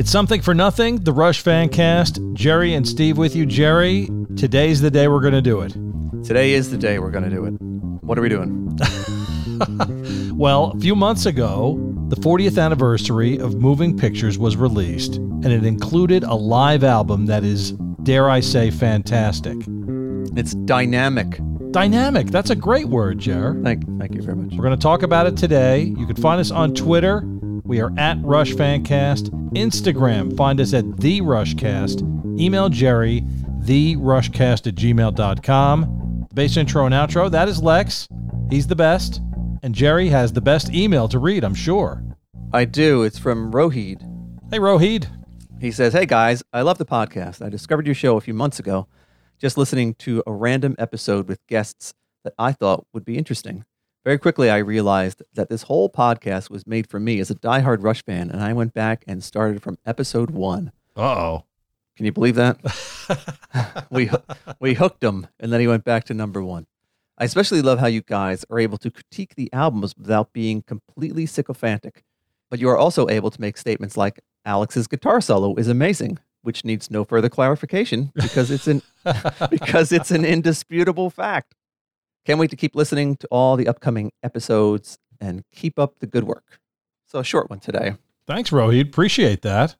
It's something for nothing, the Rush fan cast. Jerry and Steve with you. Jerry, today's the day we're going to do it. Today is the day we're going to do it. What are we doing? Well, a few months ago, the 40th anniversary of Moving Pictures was released, and it included a live album that is, dare I say, fantastic. It's dynamic. Dynamic, that's a great word, Jer. Thank, thank you very much. We're going to talk about it today. You can find us on Twitter. We are at Rush Fancast. Instagram, find us at The Rushcast. Email Jerry, TheRushcast at gmail.com. Bass intro and outro, that is Lex. He's the best. And Jerry has the best email to read, I'm sure. I do. It's from Rohid. Hey, Rohid. He says, Hey guys, I love the podcast. I discovered your show a few months ago, just listening to a random episode with guests that I thought would be interesting. Very quickly, I realized that this whole podcast was made for me as a diehard Rush fan, and I went back and started from episode one. Uh oh. Can you believe that? we we hooked him, and then he went back to number one. I especially love how you guys are able to critique the albums without being completely sycophantic, but you are also able to make statements like Alex's guitar solo is amazing, which needs no further clarification because it's an because it's an indisputable fact. Can't wait to keep listening to all the upcoming episodes and keep up the good work. So a short one today. Thanks, Rohit. Appreciate that.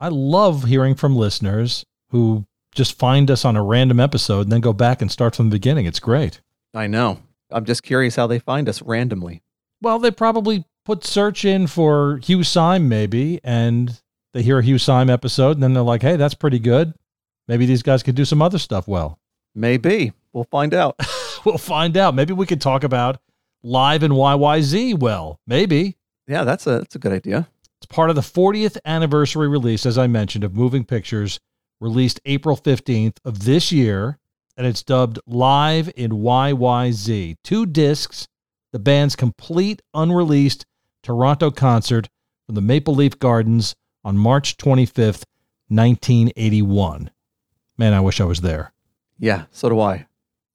I love hearing from listeners who just find us on a random episode and then go back and start from the beginning. It's great. I know. I'm just curious how they find us randomly. Well, they probably put search in for Hugh Syme, maybe, and they hear a Hugh Syme episode, and then they're like, hey, that's pretty good. Maybe these guys could do some other stuff well. Maybe. We'll find out. we'll find out. Maybe we could talk about Live in YYZ well. Maybe. Yeah, that's a that's a good idea. It's part of the 40th anniversary release, as I mentioned, of Moving Pictures, released April 15th of this year, and it's dubbed Live in YYZ. Two discs, the band's complete unreleased Toronto concert from the Maple Leaf Gardens on March 25th, 1981. Man, I wish I was there. Yeah, so do I.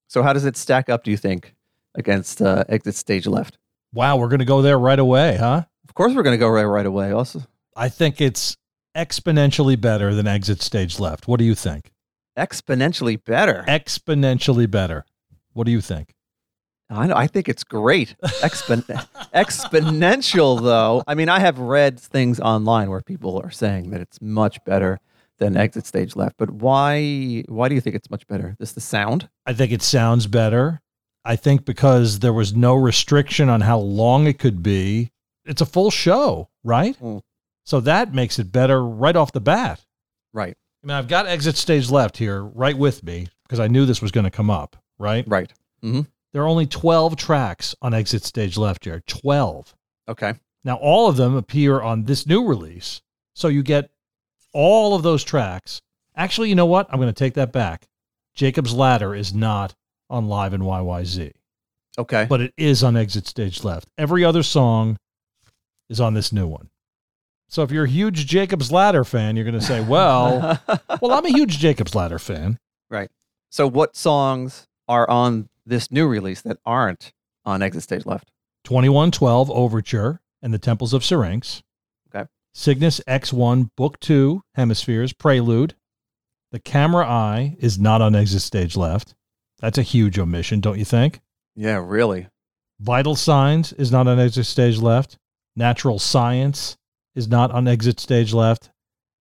So how does it stack up, do you think, against uh, Exit Stage Left? Wow, we're going to go there right away, huh? Of course we're going to go right right away. Also, I think it's exponentially better than Exit Stage Left. What do you think? exponentially better. Exponentially better. What do you think? I know, I think it's great. Expon- exponential though. I mean, I have read things online where people are saying that it's much better than Exit Stage Left. But why why do you think it's much better? This the sound? I think it sounds better. I think because there was no restriction on how long it could be, it's a full show, right? Mm. So that makes it better right off the bat. Right. I mean, I've got exit stage left here right with me because I knew this was going to come up, right? Right. hmm There are only 12 tracks on exit stage left here. 12. Okay. Now, all of them appear on this new release. So you get all of those tracks. Actually, you know what? I'm going to take that back. Jacob's Ladder is not on Live in YYZ, Okay. but it is on Exit Stage Left. Every other song is on this new one. So if you're a huge Jacob's Ladder fan, you're going to say, well, well, I'm a huge Jacob's Ladder fan. right. So what songs are on this new release that aren't on Exit Stage Left? 2112 Overture and the Temples of Syrinx. Cygnus X1 Book 2 Hemispheres Prelude. The Camera Eye is not on exit stage left. That's a huge omission, don't you think? Yeah, really. Vital Signs is not on exit stage left. Natural Science is not on exit stage left.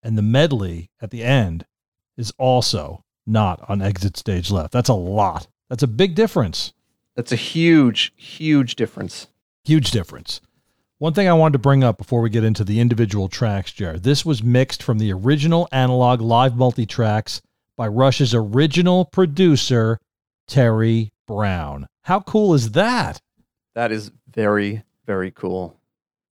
And the medley at the end is also not on exit stage left. That's a lot. That's a big difference. That's a huge, huge difference. Huge difference. One thing I wanted to bring up before we get into the individual tracks, Jared. This was mixed from the original analog live multi tracks by Rush's original producer, Terry Brown. How cool is that? That is very, very cool.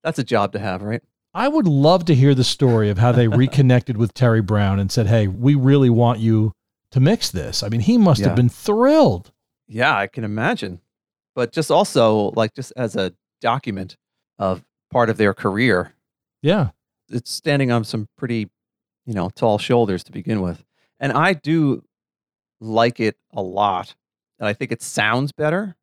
That's a job to have, right? I would love to hear the story of how they reconnected with Terry Brown and said, Hey, we really want you to mix this. I mean, he must Yeah. have been thrilled. Yeah, I can imagine. But just also, like, just as a document of part of their career, Yeah. it's standing on some pretty, you know, tall shoulders to begin with. And I do like it a lot. And I think it sounds better.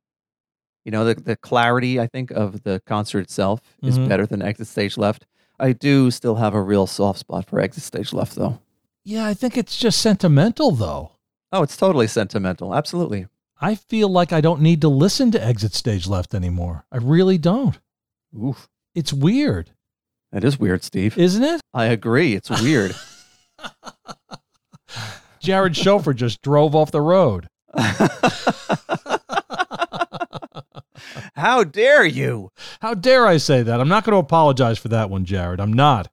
You know, the, the clarity, I think, of the concert itself is Mhm. better than Exit Stage Left. I do still have a real soft spot for Exit Stage Left, though. Yeah, I think it's just sentimental, though. Oh, it's totally sentimental. Absolutely. I feel like I don't need to listen to Exit Stage Left anymore. I really don't. Oof. It's weird, That is weird, Steve. isn't it? I agree. It's weird. Jared Schofer just drove off the road. How dare you? How dare I say that? I'm not going to apologize for that one, Jared. I'm not.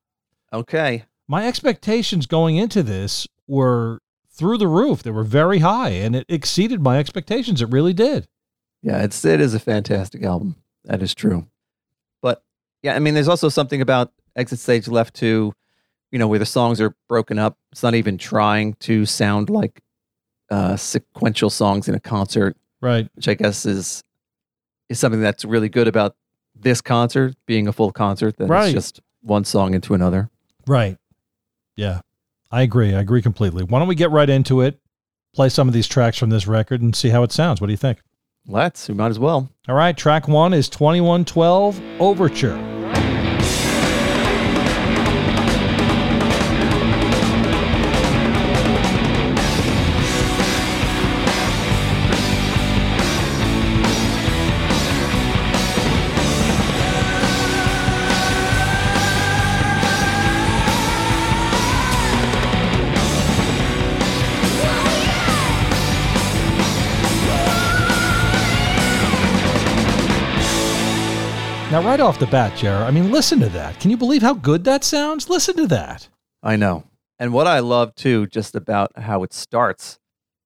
Okay. My expectations going into this were through the roof. They were very high and it exceeded my expectations. It really did. Yeah, it's it is a fantastic album. That is true. Yeah, I mean, there's also something about Exit Stage Left too, you know, where the songs are broken up. It's not even trying to sound like uh, sequential songs in a concert, Right. which I guess is is something that's really good about this concert being a full concert. That Right. it's just one song into another. Right. Yeah. I agree. I agree completely. Why don't we get right into it? Play some of these tracks from this record and see how it sounds. What do you think? Let's. We might as well. All right, track one is 2112 Overture. Now, right off the bat, Jared, I mean, listen to that. Can you believe how good that sounds? Listen to that. I know. And what I love too, just about how it starts,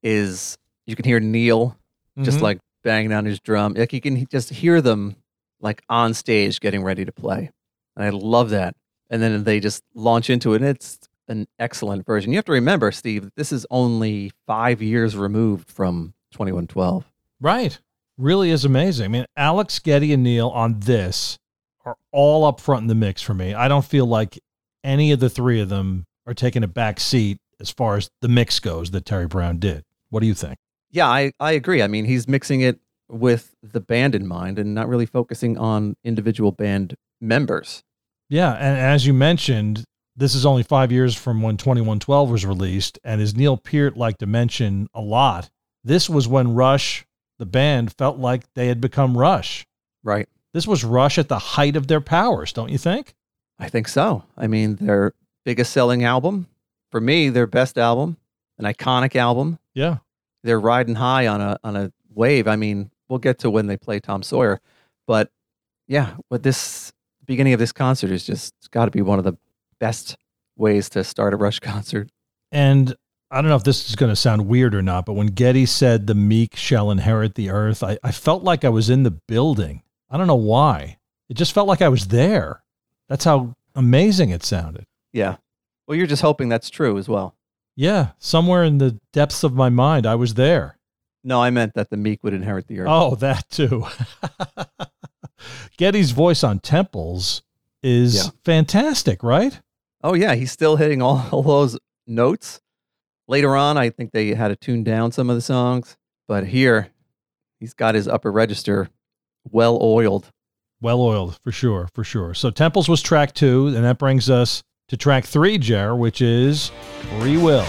is you can hear Neil just Mhm. like banging on his drum. Like you can just hear them like on stage getting ready to play. And I love that. And then they just launch into it. And it's an excellent version. You have to remember, Steve, this is only five years removed from 2112. Right. Really is amazing. I mean, Alex, Geddy, and Neil on this are all up front in the mix for me. I don't feel like any of the three of them are taking a back seat as far as the mix goes that Terry Brown did. What do you think? Yeah, I, I agree. I mean, he's mixing it with the band in mind and not really focusing on individual band members. Yeah, and as you mentioned, this is only five years from when 2112 was released. And as Neil Peart liked to mention a lot, this was when Rush, the band, felt like they had become Rush. Right. This was Rush at the height of their powers, don't you think? I think so. I mean, their biggest selling album, for me, their best album, an iconic album. Yeah. They're riding high on a on a wave. I mean, we'll get to when they play Tom Sawyer, but yeah, what this beginning of this concert is just got to be one of the best ways to start a Rush concert. And I don't know if this is going to sound weird or not, but when Geddy said the meek shall inherit the earth, I, I felt like I was in the building. I don't know why. It just felt like I was there. That's how amazing it sounded. Yeah. Well, you're just hoping that's true as well. Yeah, somewhere in the depths of my mind, I was there. No, I meant that the meek would inherit the earth. Oh, that too. Geddy's voice on Temples is Yeah. fantastic, right? Oh yeah, he's still hitting all, all those notes. Later on, I think they had to tune down some of the songs, but here he's got his upper register well oiled. Well oiled, for sure, for sure. So Temples was track two, and that brings us to track three, Jer, which is Free Will.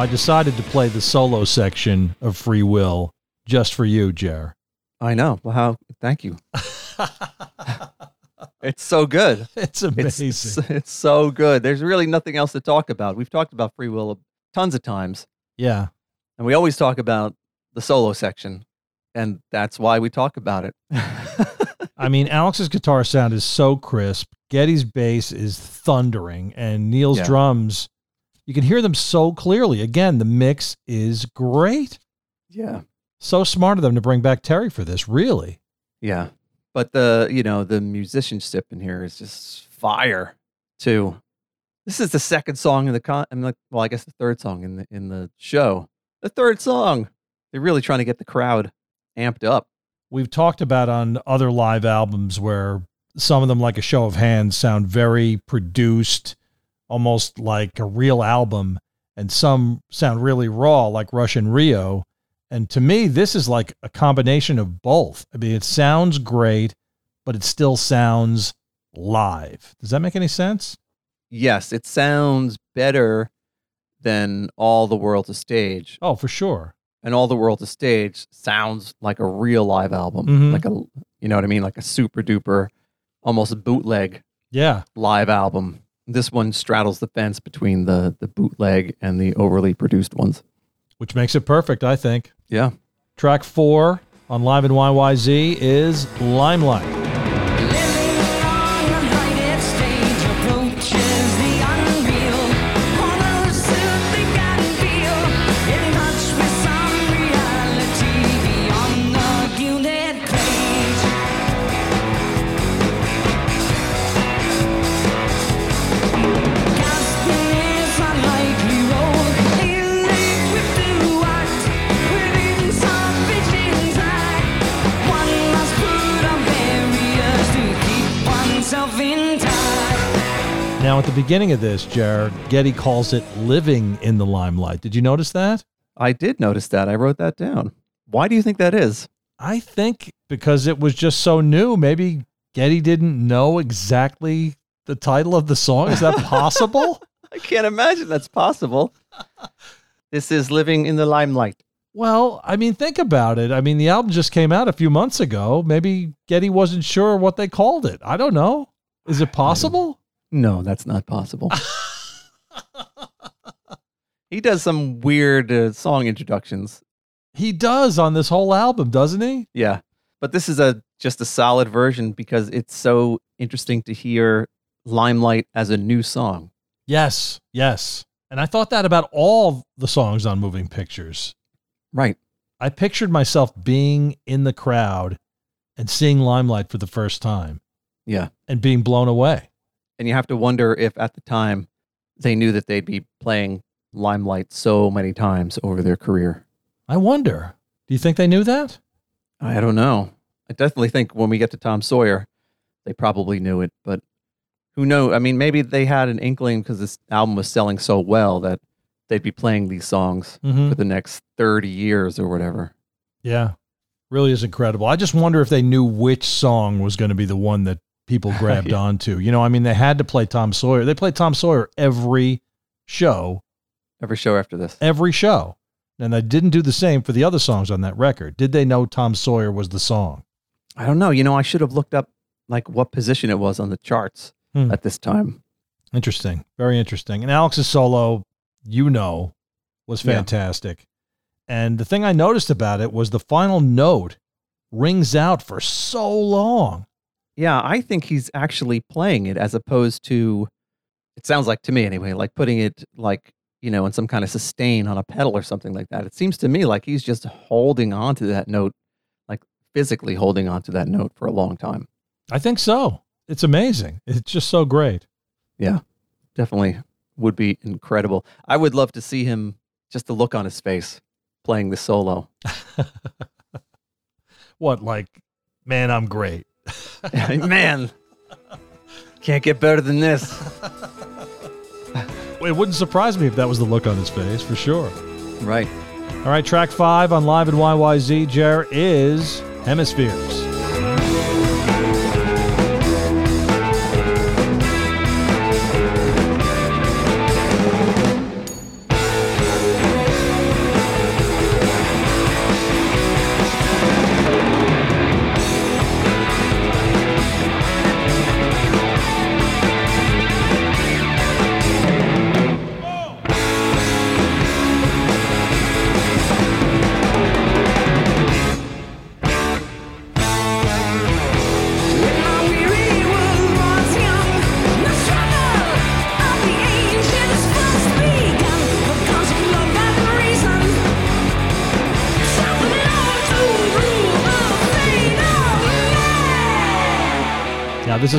I decided to play the solo section of Free Will just for you, Jer. I know. Well, how? Thank you. It's so good. It's It's, amazing. it's so good. There's really nothing else to talk about. We've talked about Free Will tons of times, yeah. and we always talk about the solo section, and that's why we talk about it. I mean, Alex's guitar sound is so crisp. Geddy's bass is thundering, and Neil's Yeah. drums, you can hear them so clearly. Again, the mix is great. yeah. So smart of them to bring back Terry for this, really. Yeah. But the, you know, the musicianship in here is just fire too. This is the second song in the con I'm like, well, I guess the third song in the in the show. The third song. They're really trying to get the crowd amped up. We've talked about on other live albums where some of them, like a show of hands, sound very produced, almost like a real album, and some sound really raw, like Rush in Rio. And to me, this is like a combination of both. I mean, it sounds great, but it still sounds live. Does that make any sense? Yes, it sounds better than All the World's a Stage. Oh, for sure. And All the World's a Stage sounds like a real live album. Mhm. Like a you know what I mean? Like a super duper, almost a bootleg Yeah. live album. This one straddles the fence between the the bootleg and the overly produced ones. Which makes it perfect, I think. Yeah. Track four on Live in YYZ is Limelight. At the beginning of this, Jared, Geddy calls it living in the limelight. Did you notice that? I did notice that. I wrote that down. Why do you think that is? I think because it was just so new. Maybe Geddy didn't know exactly the title of the song. Is that possible? I can't imagine that's possible. this is living in the limelight. well, I mean, think about it. I mean, the album just came out a few months ago. Maybe Geddy wasn't sure what they called it. I don't know. Is it possible? No, that's not possible. he does some weird uh, song introductions. He does on this whole album, doesn't he? Yeah. But this is a just a solid version because it's so interesting to hear Limelight as a new song. Yes, yes. And I thought that about all the songs on Moving Pictures. Right. I pictured myself being in the crowd and seeing Limelight for the first time Yeah. and being blown away. And you have to wonder if at the time they knew that they'd be playing Limelight so many times over their career. I wonder, do you think they knew that? I don't know. I definitely think when we get to Tom Sawyer, they probably knew it, but who knows? I mean, maybe they had an inkling because this album was selling so well that they'd be playing these songs Mm-hmm. for the next 30 years or whatever. Yeah, really is incredible. I just wonder if they knew which song was going to be the one that people grabbed Yeah. onto. You know, I mean, they had to play Tom Sawyer. They played Tom Sawyer every show, Every show after this. every show. And they didn't do the same for the other songs on that record. Did they know Tom Sawyer was the song? I don't know. You know, I should have looked up like what position it was on the charts Hmm. at this time. Interesting. Very interesting. And Alex's solo, you know, was Yeah. fantastic. And the thing I noticed about it was the final note rings out for so long. Yeah, I think he's actually playing it as opposed to, it sounds like to me anyway, like putting it like, you know, in some kind of sustain on a pedal or something like that. It seems to me like he's just holding on to that note, like physically holding on to that note for a long time. I think so. It's amazing. It's just so great. Yeah. Definitely would be incredible. I would love to see him, just the look on his face playing the solo. What, like, man, I'm great. Man, can't get better than this. It wouldn't surprise me if that was the look on his face, for sure. Right. All right, track five on Live in YYZ, Jer, is Hemispheres.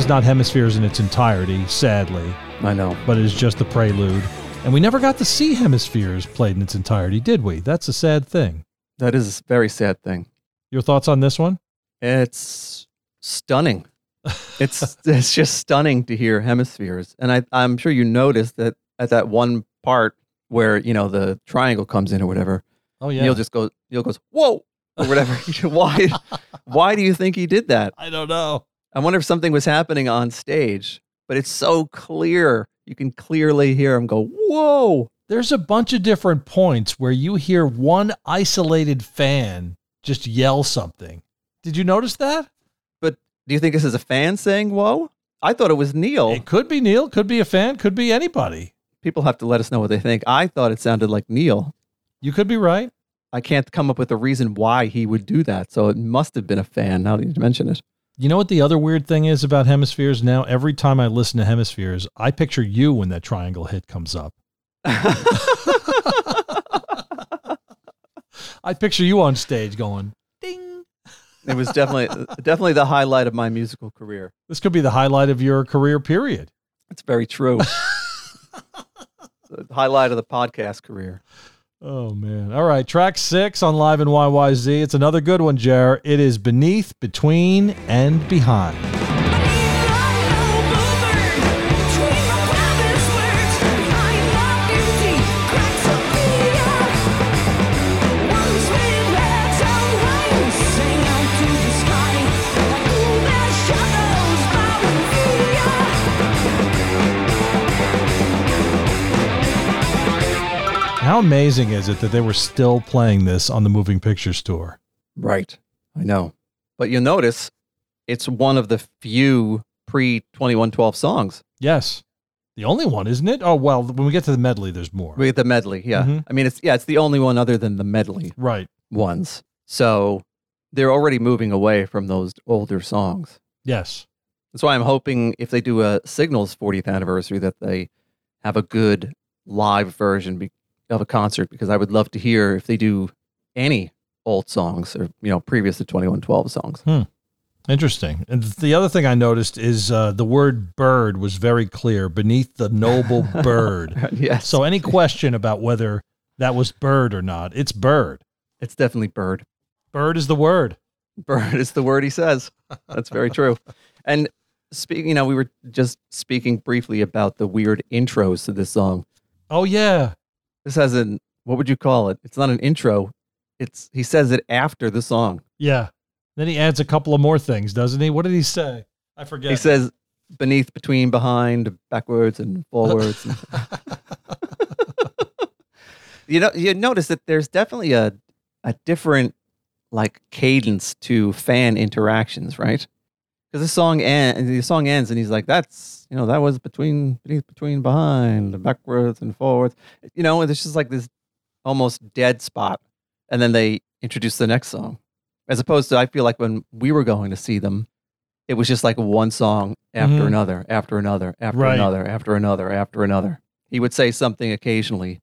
Is not Hemispheres in its entirety, sadly, I know. but it is just the prelude. And we never got to see Hemispheres played in its entirety, did we? That's a sad thing. That is a very sad thing. Your thoughts on this one? It's stunning. It's it's just stunning to hear hemispheres, and I I'm sure you noticed that at that one part where you know the triangle comes in or whatever, Oh, yeah. Neil just goes Neil goes whoa or whatever. why why do you think he did that? I don't know. I wonder if something was happening on stage, but it's so clear. You can clearly hear him go whoa. There's a bunch of different points where you hear one isolated fan just yell something. Did you notice that? But do you think this is a fan saying whoa? I thought it was Neil. It could be Neil, could be a fan, could be anybody. People have to let us know what they think. I thought it sounded like Neil. You could be right. I can't come up with a reason why he would do that. So it must have been a fan now that you mention it. You know what the other weird thing is about hemispheres now? Every time I listen to hemispheres, I picture you when that triangle hit comes up. I picture you on stage going, ding. it was definitely definitely the highlight of my musical career. This could be the highlight of your career, period. It's very true. the highlight of the podcast career. Oh, man. All right. Track six on Live in YYZ. It's another good one, Jer. It is Beneath, Between, and Behind. How amazing is it that they were still playing this on the Moving Pictures tour? Right. I know. But you'll notice it's one of the few pre 2112 songs. Yes. The only one, isn't it? Oh, well, when we get to the medley, there's more. We get the medley. Yeah. Mhm. I mean, it's, yeah, it's the only one other than the medley Right. ones. So they're already moving away from those older songs. Yes. That's why I'm hoping if they do a Signals 40th anniversary that they have a good live version of a concert because I would love to hear if they do any old songs or you know previous to 2112 songs. Interesting. And the other thing I noticed is uh, the word bird was very clear beneath the noble bird. yes. So any question about whether that was bird or not, it's bird. it's definitely bird. Bird is the word. Bird is the word he says. That's very true. And speaking, you know, we were just speaking briefly about the weird intros to this song. Oh, yeah. This has an what would you call it? It's not an intro. It's he says it after the song. Yeah. Then he adds a couple of more things, doesn't he? What did he say? I forget. He says beneath, between, behind, backwards, and forwards. you know, you notice that there's definitely a a different like cadence to fan interactions, right? Because the song end, the song ends, and he's like, "That's you know that was between, beneath, between, behind, backwards, and forwards." You know, and it's just like this almost dead spot, and then they introduce the next song, as opposed to I feel like when we were going to see them, it was just like one song after Mhm. another, after another, after Right. another, after another, after another. He would say something occasionally,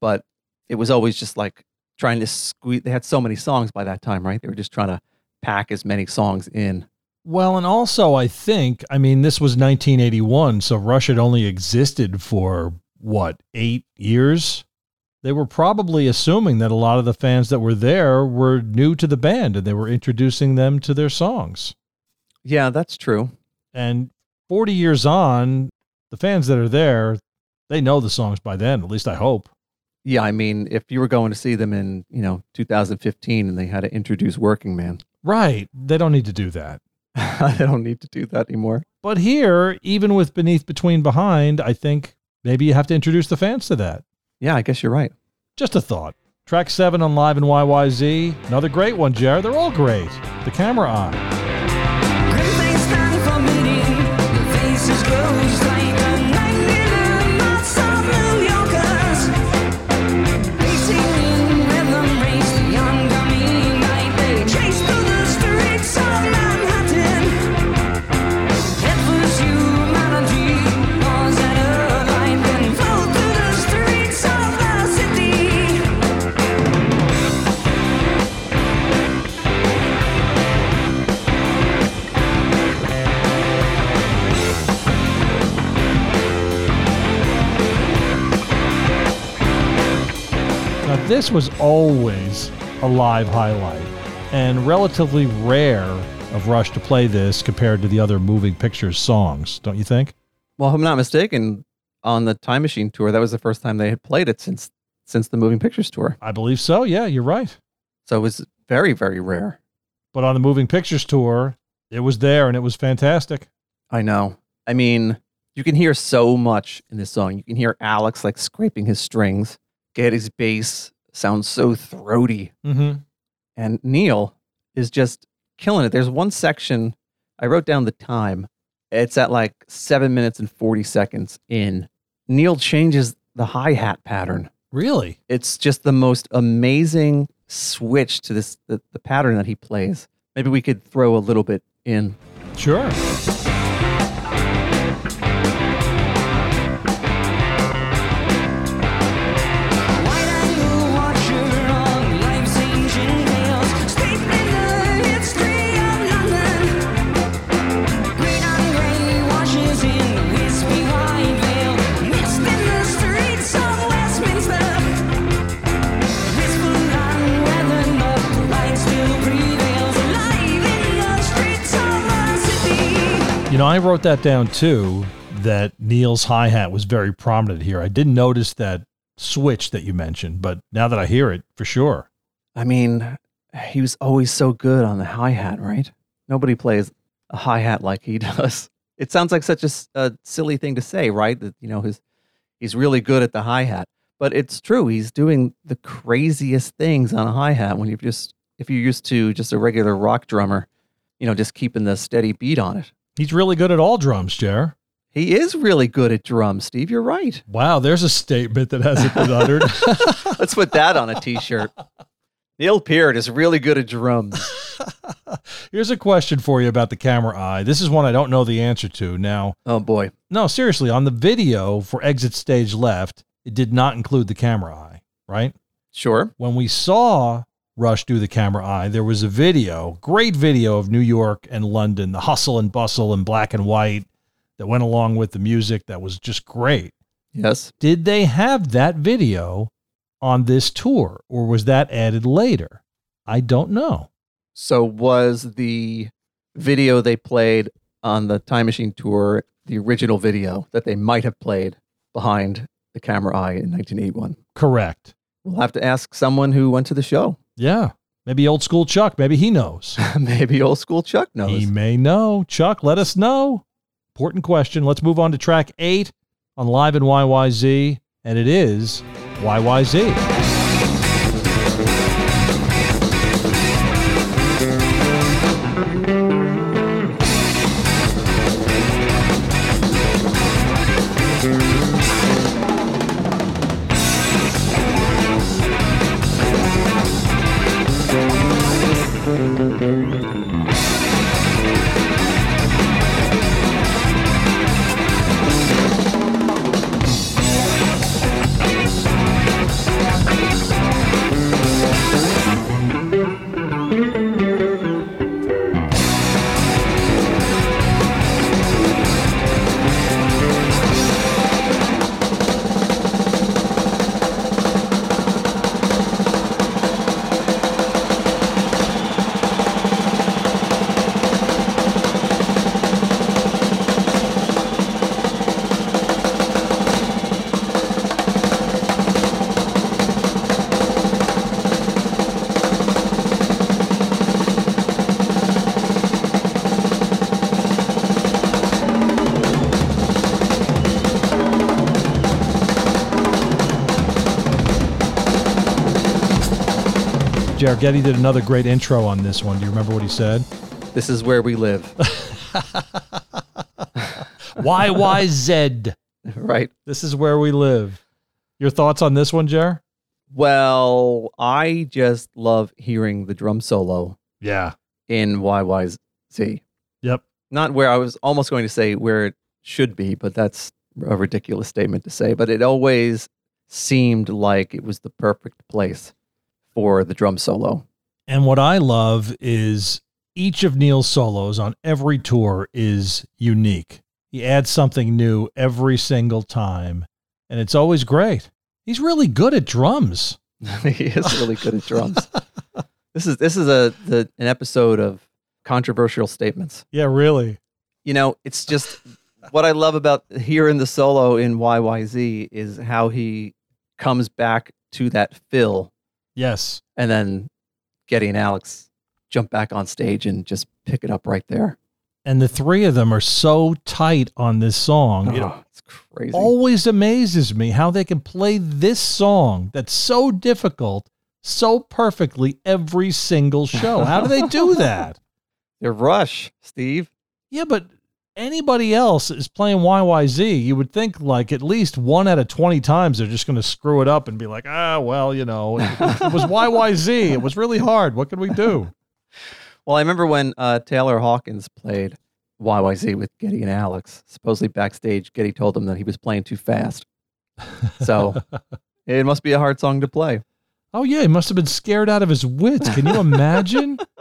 but it was always just like trying to squeeze. They had so many songs by that time, right? They were just trying to pack as many songs in. Well, and also, I think, I mean, this was 1981, so Rush had only existed for what, eight years? They were probably assuming that a lot of the fans that were there were new to the band and they were introducing them to their songs. Yeah, that's true. And 40 years on, the fans that are there, they know the songs by then, at least I hope. Yeah, I mean, if you were going to see them in, you know, 2015 and they had to introduce Working Man, Right. They don't need to do that. I don't need to do that anymore. But here, even with Beneath, Between, Behind, I think maybe you have to introduce the fans to that. Yeah, I guess you're right. Just a thought. Track seven on Live in YYZ. Another great one, Jared. They're all great. The camera eye. This was always a live highlight and relatively rare of Rush to play this compared to the other moving pictures songs, don't you think? Well, if I'm not mistaken, on the Time Machine tour, that was the first time they had played it since since the Moving Pictures tour. I believe so. Yeah, you're right. So it was very, very rare. But on the moving pictures tour, it was there and it was fantastic. I know. I mean, you can hear so much in this song. You can hear Alex like scraping his strings. Geddy's bass sounds so throaty. Mm-hmm. And Neil is just killing it. There's one section, I wrote down the time. It's at like seven minutes and 40 seconds in. Neil changes the hi hat pattern. Really? It's just the most amazing switch to this, the, the pattern that he plays. Maybe we could throw a little bit in. Sure. Know, I wrote that down too, that Neil's hi hat was very prominent here. I didn't notice that switch that you mentioned, but now that I hear it, for sure. I mean, he was always so good on the hi hat, right? Nobody plays a hi hat like he does. It sounds like such a silly thing to say, right? That you know his he's really good at the hi hat, but it's true. He's doing the craziest things on a hi hat when you just if you're used to just a regular rock drummer, you know, just keeping the steady beat on it. He's really good at all drums, Jer. He is really good at drums, Steve. You're right. Wow, there's a statement that hasn't been uttered. Let's put that on a t-shirt. Neil Peart is really good at drums. Here's a question for you about the camera eye. This is one I don't know the answer to. Now, Oh boy. no, seriously, on the video for Exit Stage Left, it did not include the camera eye, right? Sure. When we saw Rush do the camera eye, there was a video, great video of New York and London, the hustle and bustle in black and white that went along with the music that was just great. Yes. Did they have that video on this tour or was that added later? I don't know. So was the video they played on the Time Machine tour the original video that they might have played behind the camera eye in 1981? Correct. We'll have to ask someone who went to the show. Yeah. Maybe old school Chuck. Maybe he knows. Maybe old school Chuck knows. He may know. Chuck, let us know. Important question. Let's move on to track eight on Live in YYZ. And it is YYZ. Jared Geddy did another great intro on this one. Do you remember what he said? This is where we live, YYZ. right? This is where we live. Your thoughts on this one, Jer? Well, I just love hearing the drum solo Yeah. in YYZ. Yep. Not where I was almost going to say where it should be, but that's a ridiculous statement to say. But it always seemed like it was the perfect place for the drum solo. And what I love is each of Neil's solos on every tour is unique. He adds something new every single time, and it's always great. He's really good at drums. he is really good at drums. this is this is a the, an episode of controversial statements. Yeah, really. You know, it's just what I love about hearing the solo in YYZ is how he comes back to that fill Yes. and then Geddy and Alex jump back on stage and just pick it up right there. And the three of them are so tight on this song. Oh, it's crazy. always amazes me how they can play this song that's so difficult so perfectly every single show. How do they do that? They're Rush, Steve. Yeah, but anybody else is playing YYZ, you would think like at least one out of 20 times they're just going to screw it up and be like, ah, well, you know, it, it was YYZ. It was really hard. What could we do? Well, I remember when uh, Taylor Hawkins played YYZ with Geddy and Alex. Supposedly backstage, Geddy told him that he was playing too fast. So it must be a hard song to play. Oh, yeah, he must have been scared out of his wits. Can you imagine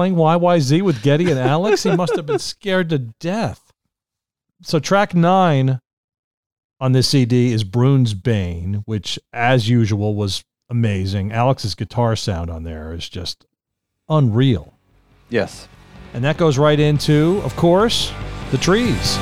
playing YYZ with Geddy and Alex? He must have been scared to death. So, track nine on this CD is Broon's Bane, which, as usual, was amazing. Alex's guitar sound on there is just unreal. Yes. And that goes right into, of course, the trees.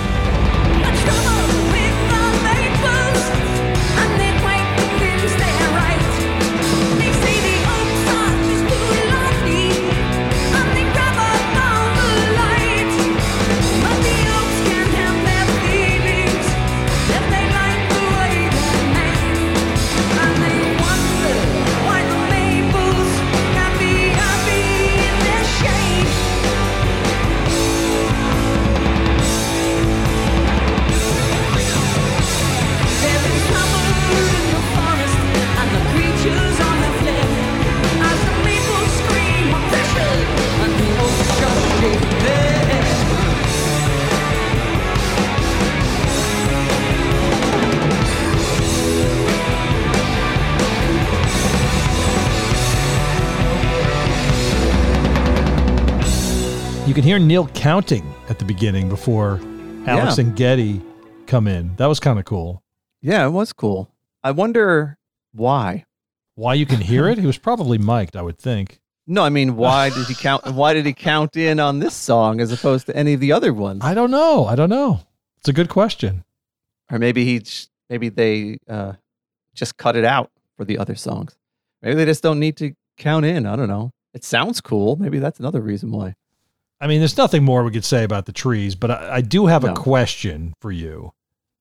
Hear Neil counting at the beginning before Alex Yeah. and Geddy come in. That was kind of cool. Yeah, it was cool. I wonder why. Why you can hear it? He was probably mic'd, I would think. No, I mean, why did he count? Why did he count in on this song as opposed to any of the other ones? I don't know. I don't know. It's a good question. or maybe he, maybe they uh, just cut it out for the other songs. Maybe they just don't need to count in. I don't know. It sounds cool. Maybe that's another reason why. I mean, there's nothing more we could say about the trees, but I, I do have a question for you.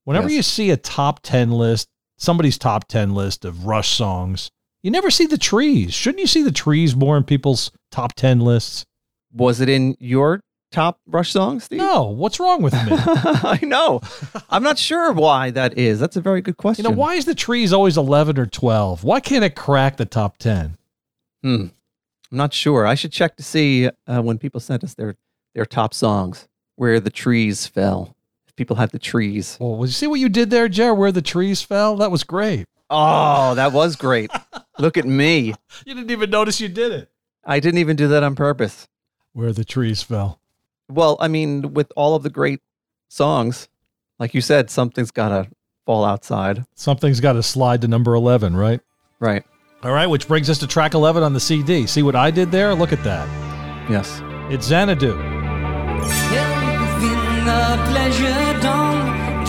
Whenever Yes. you see a top 10 list, somebody's top 10 list of Rush songs, you never see the trees. Shouldn't you see the trees more in people's top 10 lists? Was it in your top Rush songs, Steve? No. What's wrong with me? I know. I'm not sure why that is. That's a very good question. you know, why is the trees always 11 or 12? Why can't it crack the top 10? Hmm. I'm not sure. I should check to see uh, when people sent us their their top songs where the trees fell. If people had the trees. Well, you see what you did there, Jer, where the trees fell? That was great. Oh, that was great. Look at me. You didn't even notice you did it. I didn't even do that on purpose. Where the trees fell. Well, I mean, with all of the great songs, like you said, something's got to fall outside. Something's got to slide to number 11, right? Right. All right, which brings us to track 11 on the CD. See what I did there? Look at that. Yes. It's Xanadu. Within the pleasure dome,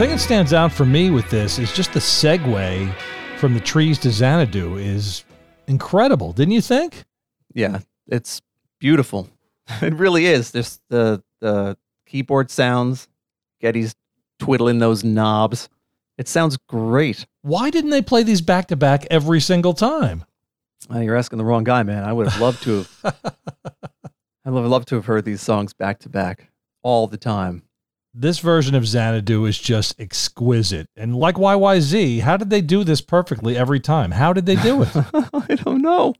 thing that stands out for me with this is just the segue from the trees to Xanadu is incredible, didn't you think? Yeah. It's beautiful. It really is. Just the the keyboard sounds, Geddy's twiddling those knobs. It sounds great. Why didn't they play these back to back every single time? Uh, you're asking the wrong guy, man. I would have loved to have. I would have loved to have heard these songs back to back. all the time. This version of Xanadu is just exquisite. And like YYZ, how did they do this perfectly every time? How did they do it? I don't know.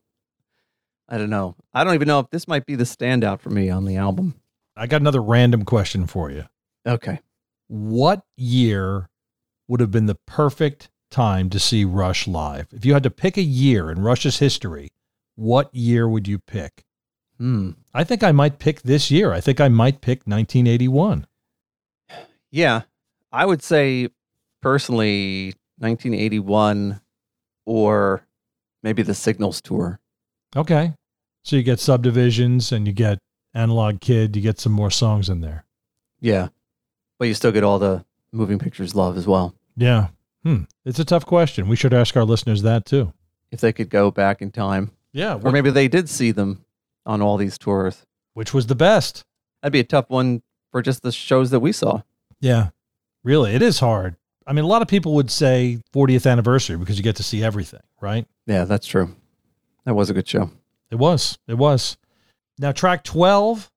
I don't know. I don't even know if this might be the standout for me on the album. I got another random question for you. Okay. What year would have been the perfect time to see Rush live? If you had to pick a year in Rush's history, what year would you pick? Hmm. I think I might pick this year. I think I might pick 1981. Yeah. I would say personally 1981 or maybe the Signals tour. Okay. So you get subdivisions and you get Analog Kid, you get some more songs in there. Yeah. But you still get all the moving pictures love as well. Yeah. Hmm. It's a tough question. We should ask our listeners that too. If they could go back in time. Yeah. Or maybe they did see them on all these tours. which was the best? That'd be a tough one for just the shows that we saw. Yeah. Really, it is hard. I mean, a lot of people would say 40th anniversary because you get to see everything, right? Yeah, that's true. That was a good show. It was. It was. Now, track 12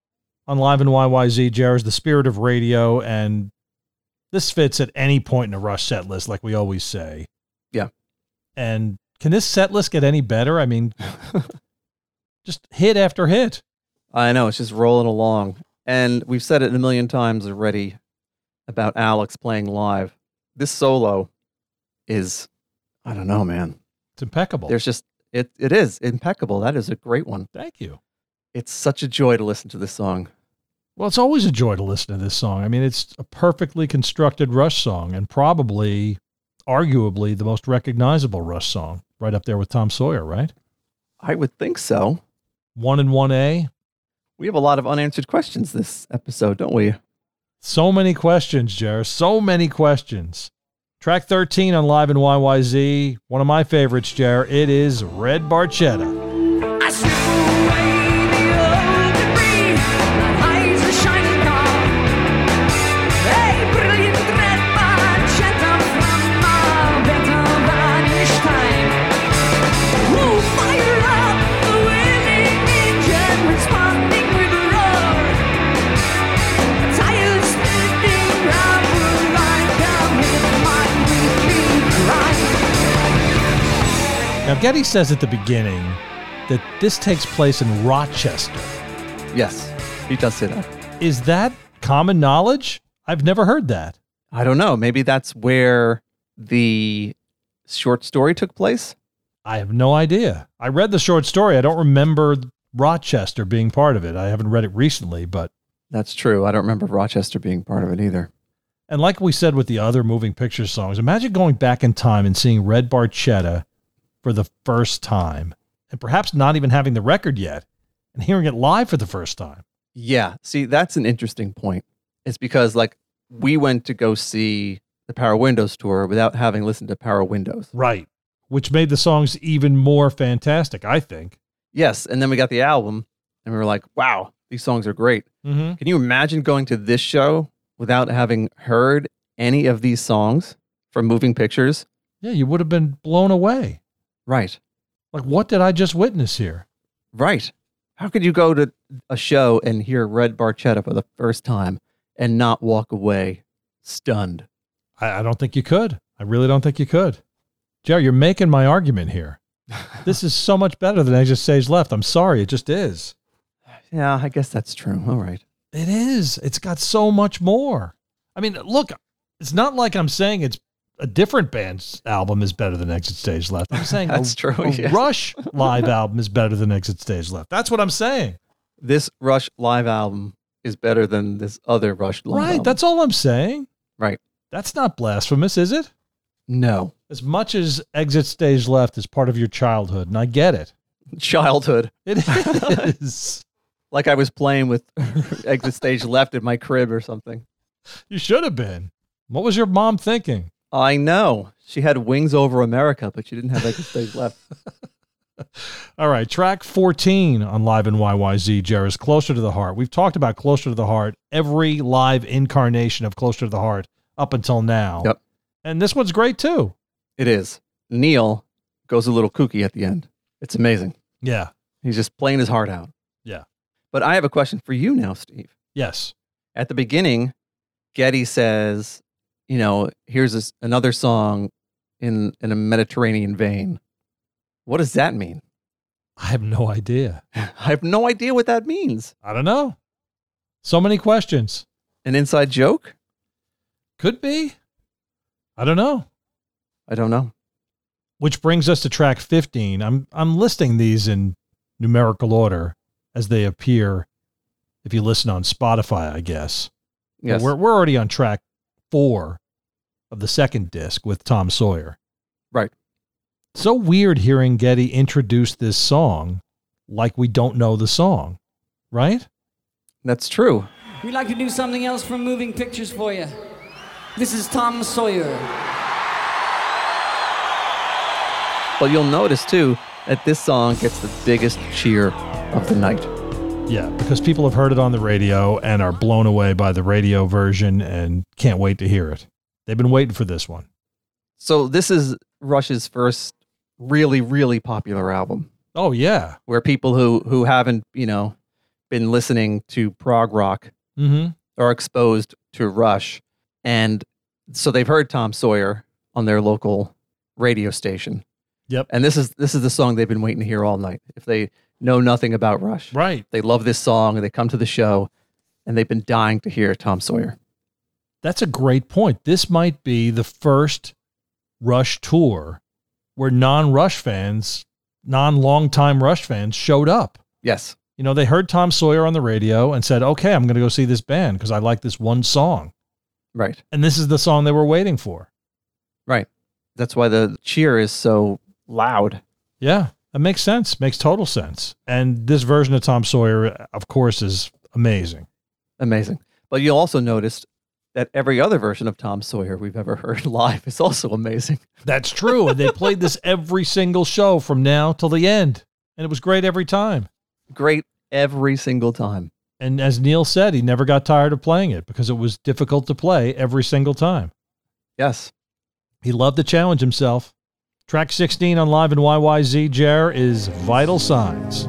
on Live in YYZ, Jer, is the spirit of radio. And this fits at any point in a Rush set list, like we always say. Yeah. And can this set list get any better? I mean, just hit after hit. I know it's just rolling along, and we've said it a million times already about Alex playing live. This solo is, I don't know, man. It's impeccable. There's just it. It is impeccable. That is a great one. Thank you. It's such a joy to listen to this song. Well, it's always a joy to listen to this song. I mean, it's a perfectly constructed Rush song and probably, arguably, the most recognizable Rush song, right up there with Tom Sawyer, right? I would think so. One and one A. We have a lot of unanswered questions this episode, don't we? So many questions, Jer. So many questions. Track 13 on Live in YYZ. One of my favorites, Jer. It is Red Barchetta. Now, Geddy says at the beginning that this takes place in Rochester. Yes, he does say that. Is that common knowledge? I've never heard that. I don't know. Maybe that's where the short story took place. I have no idea. I read the short story. I don't remember Rochester being part of it. I haven't read it recently, but That's true. I don't remember Rochester being part of it either. and like we said with the other moving picture songs, imagine going back in time and seeing Red Barchetta for the first time and perhaps not even having the record yet and hearing it live for the first time. Yeah. See, that's an interesting point. It's because like we went to go see the Power Windows tour without having listened to Power Windows. Right. Which made the songs even more fantastic, I think. Yes, and then we got the album and we were like, "Wow, these songs are great." Mm-hmm. Can you imagine going to this show without having heard any of these songs from Moving Pictures? Yeah, you would have been blown away. Right. Like, what did I just witness here? Right. How could you go to a show and hear Red Barchetta for the first time and not walk away stunned? I, I don't think you could. I really don't think you could. Jerry, you're making my argument here. this is so much better than Exit Stage Left. I'm sorry, it just is. Yeah, I guess that's true. All right. It is. It's got so much more. I mean, look, it's not like I'm saying it's a different band's album is better than Exit Stage Left. I'm saying That's a, true, a yes. Rush live album is better than Exit Stage Left. That's what I'm saying. This Rush live album is better than this other Rush live right. album. That's all I'm saying. Right. That's not blasphemous, is it? no As much as Exit Stage Left is part of your childhood, and I get it. childhood. It is. Like I was playing with Exit Stage Left in my crib or something. you should have been. What was your mom thinking? I know she had wings over America, but she didn't have Exit Stage Left. All right, track 14 on Live in YYZ, Jerris, Closer to the Heart. We've talked about Closer to the Heart, every live incarnation of Closer to the Heart up until now. Yep. And this one's great too. It is. Neil goes a little kooky at the end. It's amazing. Yeah. He's just playing his heart out. Yeah. But I have a question for you now, Steve. Yes. At the beginning, Geddy says, you know, here's this, another song in in a Mediterranean vein. What does that mean? I have no idea. I have no idea what that means. I don't know. So many questions. An inside joke? Could be. I don't know. I don't know. Which brings us to track 15. I'm I'm listing these in numerical order as they appear if you listen on Spotify, I guess. But Yes. We're we're already on track 4 of the second disc with Tom Sawyer. Right. So weird hearing Geddy introduce this song like we don't know the song, right? That's true. We'd like to do something else from moving pictures for you. This is Tom Sawyer. But you'll notice too that this song gets the biggest cheer of the night. Yeah, because people have heard it on the radio and are blown away by the radio version and can't wait to hear it. They've been waiting for this one. So this is Rush's first really, really popular album. Oh yeah. where people who who haven't you know been listening to prog rock Mm-hmm. are exposed to Rush, and so they've heard Tom Sawyer on their local radio station. Yep. And this is this is the song they've been waiting to hear all night. If they know nothing about Rush, Right. they love this song and they come to the show, and they've been dying to hear Tom Sawyer. That's a great point. This might be the first Rush tour where non-Rush fans, non-longtime Rush fans showed up. Yes, You know, they heard Tom Sawyer on the radio and said, "Okay, I'm going to go see this band because I like this one song." right, And this is the song they were waiting for. right. That's why the cheer is so loud. Yeah, that makes sense. Makes total sense. And this version of Tom Sawyer, of course, is amazing. Amazing. But you'll also notice that every other version of Tom Sawyer we've ever heard live is also amazing. That's true. and they played this every single show from now till the end. And it was great every time. Great every single time. And as Neil said, he never got tired of playing it because it was difficult to play every single time. Yes. He loved to challenge himself. Track 16 on Live in YYZ Jer is Vital Signs.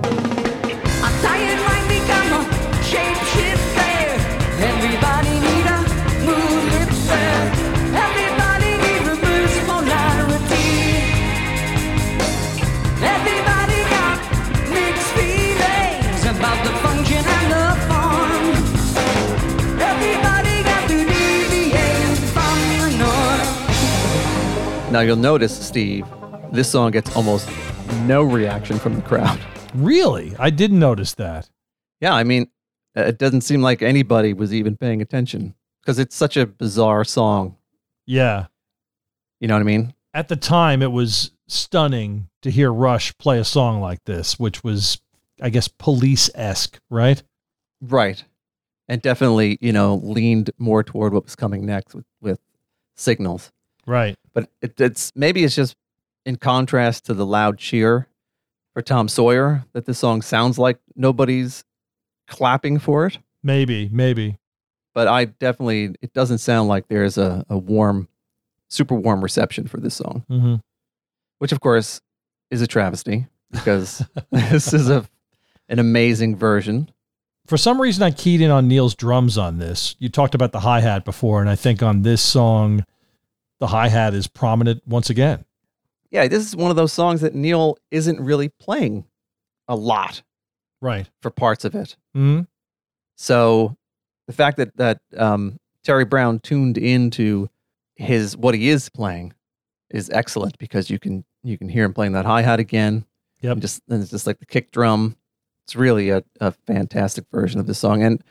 Now you'll notice, Steve, this song gets almost no reaction from the crowd. Really? I didn't notice that. Yeah, I mean, uh, it doesn't seem like anybody was even paying attention because it's such a bizarre song. Yeah. You know what I mean? At the time, it was stunning to hear Rush play a song like this, which was, I guess, police esque, right? Right. And definitely, you know, leaned more toward what was coming next with, with signals. Right. But it, it's maybe it's just in contrast to the loud cheer for Tom Sawyer that this song sounds like nobody's clapping for it. Maybe, maybe. But I definitely, it doesn't sound like there's a, a warm, super warm reception for this song, hmm which of course is a travesty because this is a an amazing version. For some reason, I keyed in on Neil's drums on this. You talked about the hi hat before, and I think on this song, the hi hat is prominent once again. Yeah, this is one of those songs that Neil isn't really playing a lot Right. for parts of it. hmm So the fact that that um, Terry Brown tuned into his what he is playing is excellent because you can you can hear him playing that hi hat again. Yep. And just and it's just like the kick drum. It's really a, a fantastic version of the song. And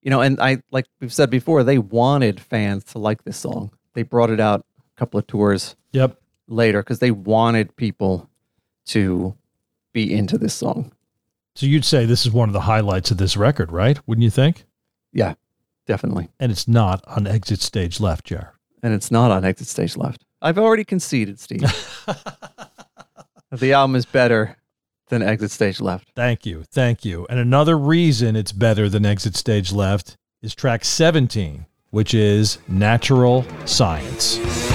you know, and I like we've said before, they wanted fans to like this song. They brought it out a couple of tours Yep. later because they wanted people to be into this song. So you'd say this is one of the highlights of this record, right? Wouldn't you think? Yeah, definitely. And it's not on Exit Stage Left, Jar. and it's not on Exit Stage Left. I've already conceded, Steve. the album is better than Exit Stage Left. Thank you. Thank you. And another reason it's better than Exit Stage Left is track 17, which is Natural Science.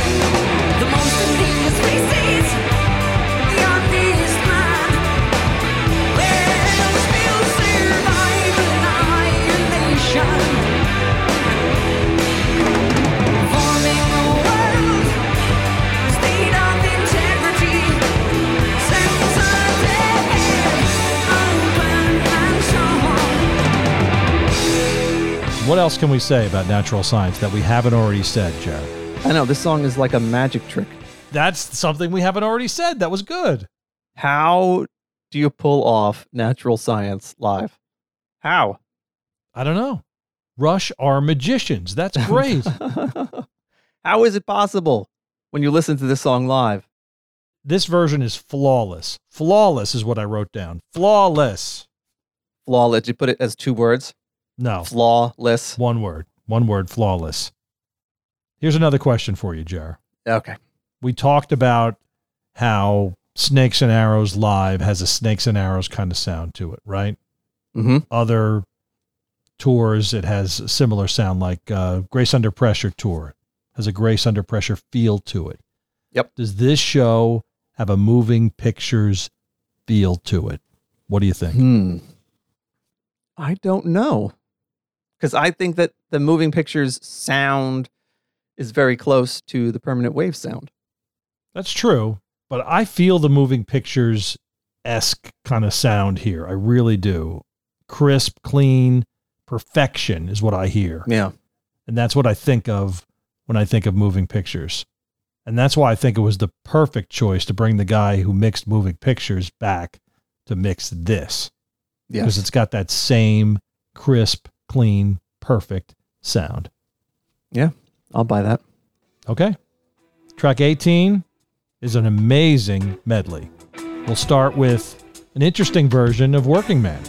What else can we say about natural science that we haven't already said, Jared? I know this song is like a magic trick. That's something we haven't already said. That was good. How do you pull off natural science live? How? I don't know. Rush are magicians. That's great. How is it possible when you listen to this song live? this version is flawless. Flawless is what I wrote down. Flawless. Flawless. You put it as two words. No, Flawless. one word. One word, flawless. Here's another question for you, Jar. Okay. We talked about how Snakes and Arrows Live has a Snakes and Arrows kind of sound to it, right? Mm-hmm. Other tours, it has a similar sound, like uh, Grace Under Pressure tour has a Grace Under Pressure feel to it. Yep. Does this show have a moving pictures feel to it? What do you think? Hmm. I don't know. Because I think that the moving pictures sound is very close to the permanent wave sound. That's true, but I feel the moving pictures esque kind of sound here. I really do. Crisp, clean, perfection is what I hear. Yeah. And that's what I think of when I think of moving pictures. And that's why I think it was the perfect choice to bring the guy who mixed moving pictures back to mix this Yeah. because Yes. it's got that same crisp, clean, perfect sound. Yeah, I'll buy that. Okay. Track 18 is an amazing medley. We'll start with an interesting version of Working Man.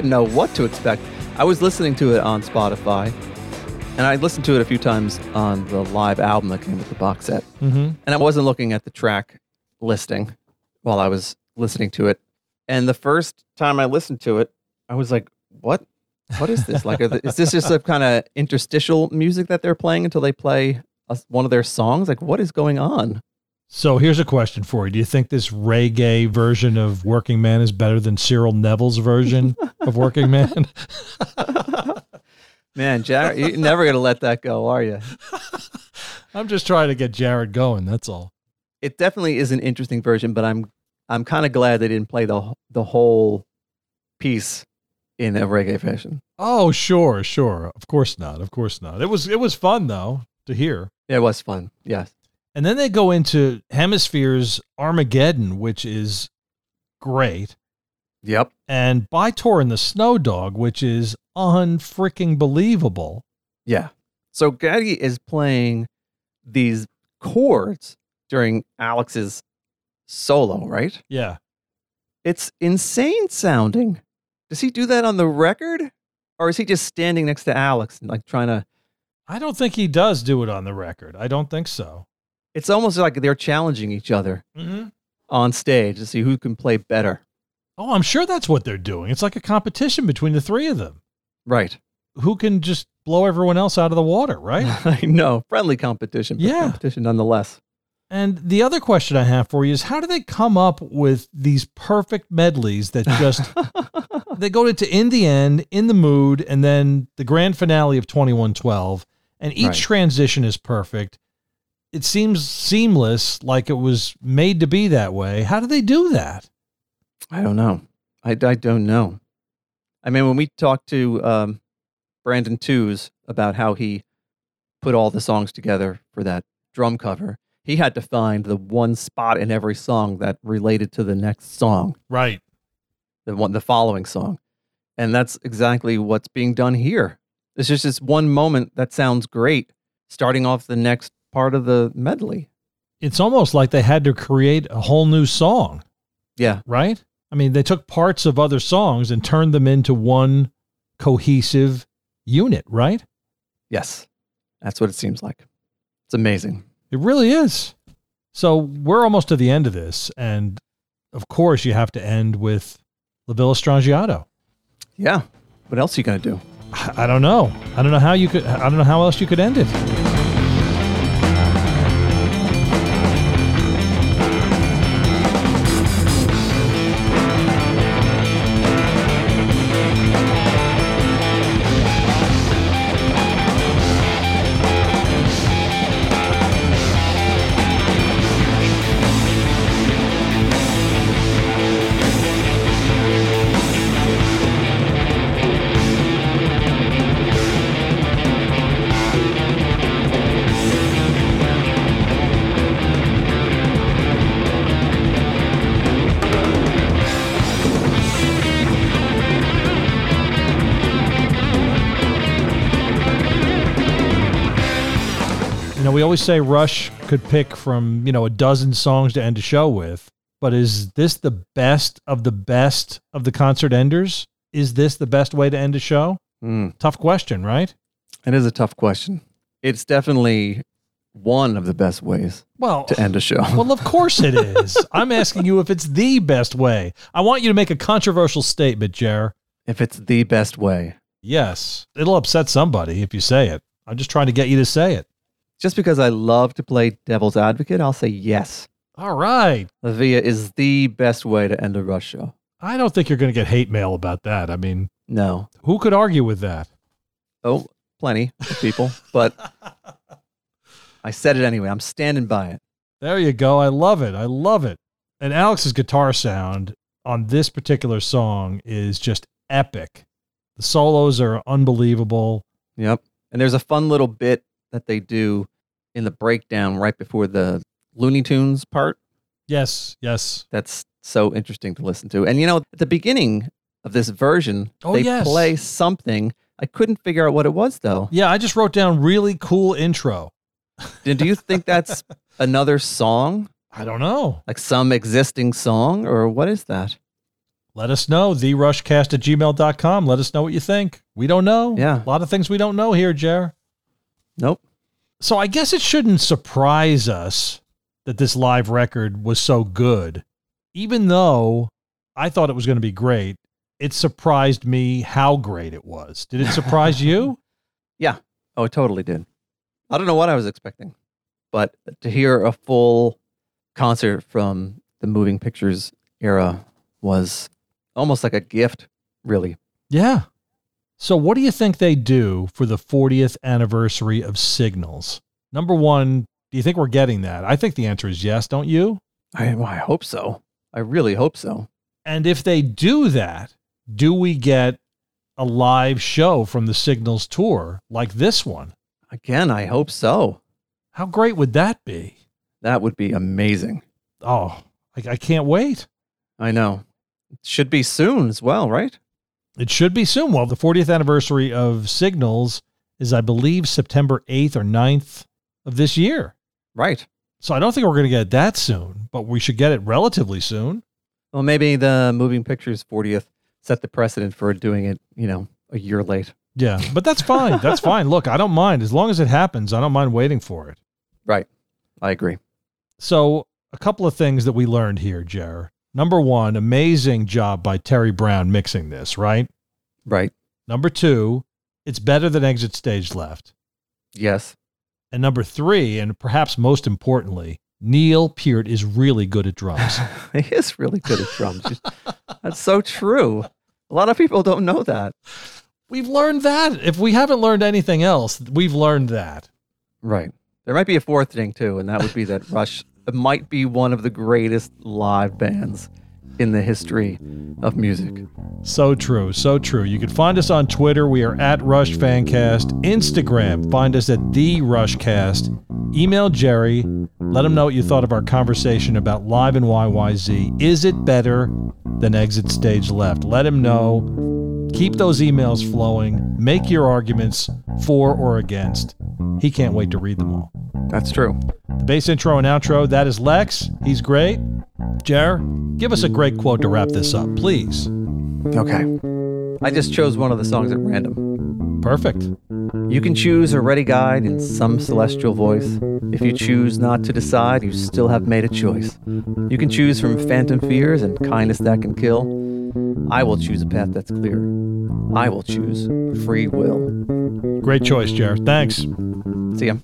Didn't know what to expect. I was listening to it on Spotify, and I listened to it a few times on the live album that came with the box set. Mm-hmm. And I wasn't looking at the track listing while I was listening to it. And the first time I listened to it, I was like, "What? What is this? Like, the, is this just some kind of interstitial music that they're playing until they play a, one of their songs? Like, what is going on?" So here's a question for you. Do you think this reggae version of Working Man is better than Cyril Neville's version of Working Man? Man, Jared, you're never gonna let that go, are you? I'm just trying to get Jared going. That's all. It definitely is an interesting version, but I'm I'm kind of glad they didn't play the the whole piece in a reggae fashion. Oh, sure, sure. Of course not. Of course not. It was it was fun though to hear. It was fun. Yes. And then they go into Hemisphere's Armageddon, which is great. Yep. and By-Tor and the Snow Dog, which is unfreaking believable. Yeah. So Geddy is playing these chords during Alex's solo, right? Yeah. It's insane sounding. Does he do that on the record? Or is he just standing next to Alex and like trying to I don't think he does do it on the record. I don't think so. It's almost like they're challenging each other Mm-hmm. on stage to see who can play better. Oh, I'm sure that's what they're doing. It's like a competition between the three of them. Right. Who can just blow everyone else out of the water, right? I know. Friendly competition, but Yeah. competition nonetheless. and the other question I have for you is how do they come up with these perfect medleys that just they go into in the end, in the mood, and then the grand finale of 2112, and each Right. transition is perfect. It seems seamless, like it was made to be that way. How do they do that? I don't know. I, I don't know. I mean, when we talked to um, Brandon Tews about how he put all the songs together for that drum cover, he had to find the one spot in every song that related to the next song, Right. the one, the following song, and that's exactly what's being done here. It's just this one moment that sounds great, starting off the next part of the medley. It's almost like they had to create a whole new song, Yeah, right? I mean, they took parts of other songs and turned them into one cohesive unit, right? yes, that's what it seems like. It's amazing. It really is. So we're almost to the end of this, and of course, you have to end with La Villa Strangiato. Yeah. What else are you gonna do? I don't know. I don't know how you could. I don't know how else you could end it. We always say Rush could pick from, you know, a dozen songs to end a show with, but is this the best of the best of the concert enders? Is this the best way to end a show? Mm, Tough question, right? it is a tough question. It's definitely one of the best ways Well, to end a show. well, of course it is. I'm asking you if it's the best way. I want you to make a controversial statement, Jer. if it's the best way. Yes, it'll upset somebody if you say it. I'm just trying to get you to say it. Just because I love to play devil's advocate, I'll say yes. All right. La Villa is the best way to end a Rush show. I don't think you're going to get hate mail about that. I mean, No. who could argue with that? Oh, plenty of people, but I said it anyway. I'm standing by it. There you go. I love it. I love it. And Alex's guitar sound on this particular song is just epic. The solos are unbelievable. Yep. And there's a fun little bit that they do in the breakdown right before the Looney Tunes part. Yes, yes. That's so interesting to listen to. And you know, at the beginning of this version, Oh, they yes. play something. I couldn't figure out what it was though. Yeah, I just wrote down really cool intro. Do you think that's another song? I don't know. Like some existing song? Or what is that? Let us know. TheRushcast at gmail.com. Let us know what you think. We don't know. Yeah. A lot of things we don't know here, Jer. Nope. So I guess it shouldn't surprise us that this live record was so good. Even though I thought it was going to be great, it surprised me how great it was. Did it surprise you? Yeah. Oh, it totally did. I don't know what I was expecting, but to hear a full concert from the moving pictures era was almost like a gift, really. Yeah. So what do you think they do for the 40th anniversary of Signals? Number 1, do you think we're getting that? I think the answer is yes, don't you? I, well, I hope so. I really hope so. And if they do that, do we get a live show from the Signals tour like this one? Again, I hope so. How great would that be? That would be amazing. Oh, I, I can't wait. I know. It should be soon as well, right? It should be soon. Well, the 40th anniversary of Signals is, I believe, September 8th or 9th of this year. Right. So I don't think we're going to get it that soon, but we should get it relatively soon. Well, maybe the moving pictures 40th set the precedent for doing it, you know, a year late. Yeah, but that's fine. That's fine. Look, I don't mind. As long as it happens, I don't mind waiting for it. Right. I agree. So, a couple of things that we learned here, Jer. Number one, amazing job by Terry Brown mixing this, right? Right. Number two, it's better than Exit Stage Left. Yes. And number three, and perhaps most importantly, Neil Peart is really good at drums. he is really good at drums. That's so true. A lot of people don't know that. we've learned that. If we haven't learned anything else, we've learned that. Right. There might be a fourth thing too, and that would be that Rush might be one of the greatest live bands in the history of music. So true, so true. You can find us on Twitter. We are at Rush Fancast. Instagram, find us at the Rushcast. Email Jerry. Let him know what you thought of our conversation about Live in YYZ. Is it better than Exit Stage Left? Let him know. Keep those emails flowing. Make your arguments for or against. He can't wait to read them all. That's true. The bass intro and outro, that is Lex. He's great. Jer, give us a great quote to wrap this up, please. Okay. I just chose one of the songs at random. Perfect. You can choose a ready guide in some celestial voice. If you choose not to decide, you still have made a choice. You can choose from phantom fears and kindness that can kill. I will choose a path that's clear. I will choose free will. Great choice, Jer. Thanks. See ya.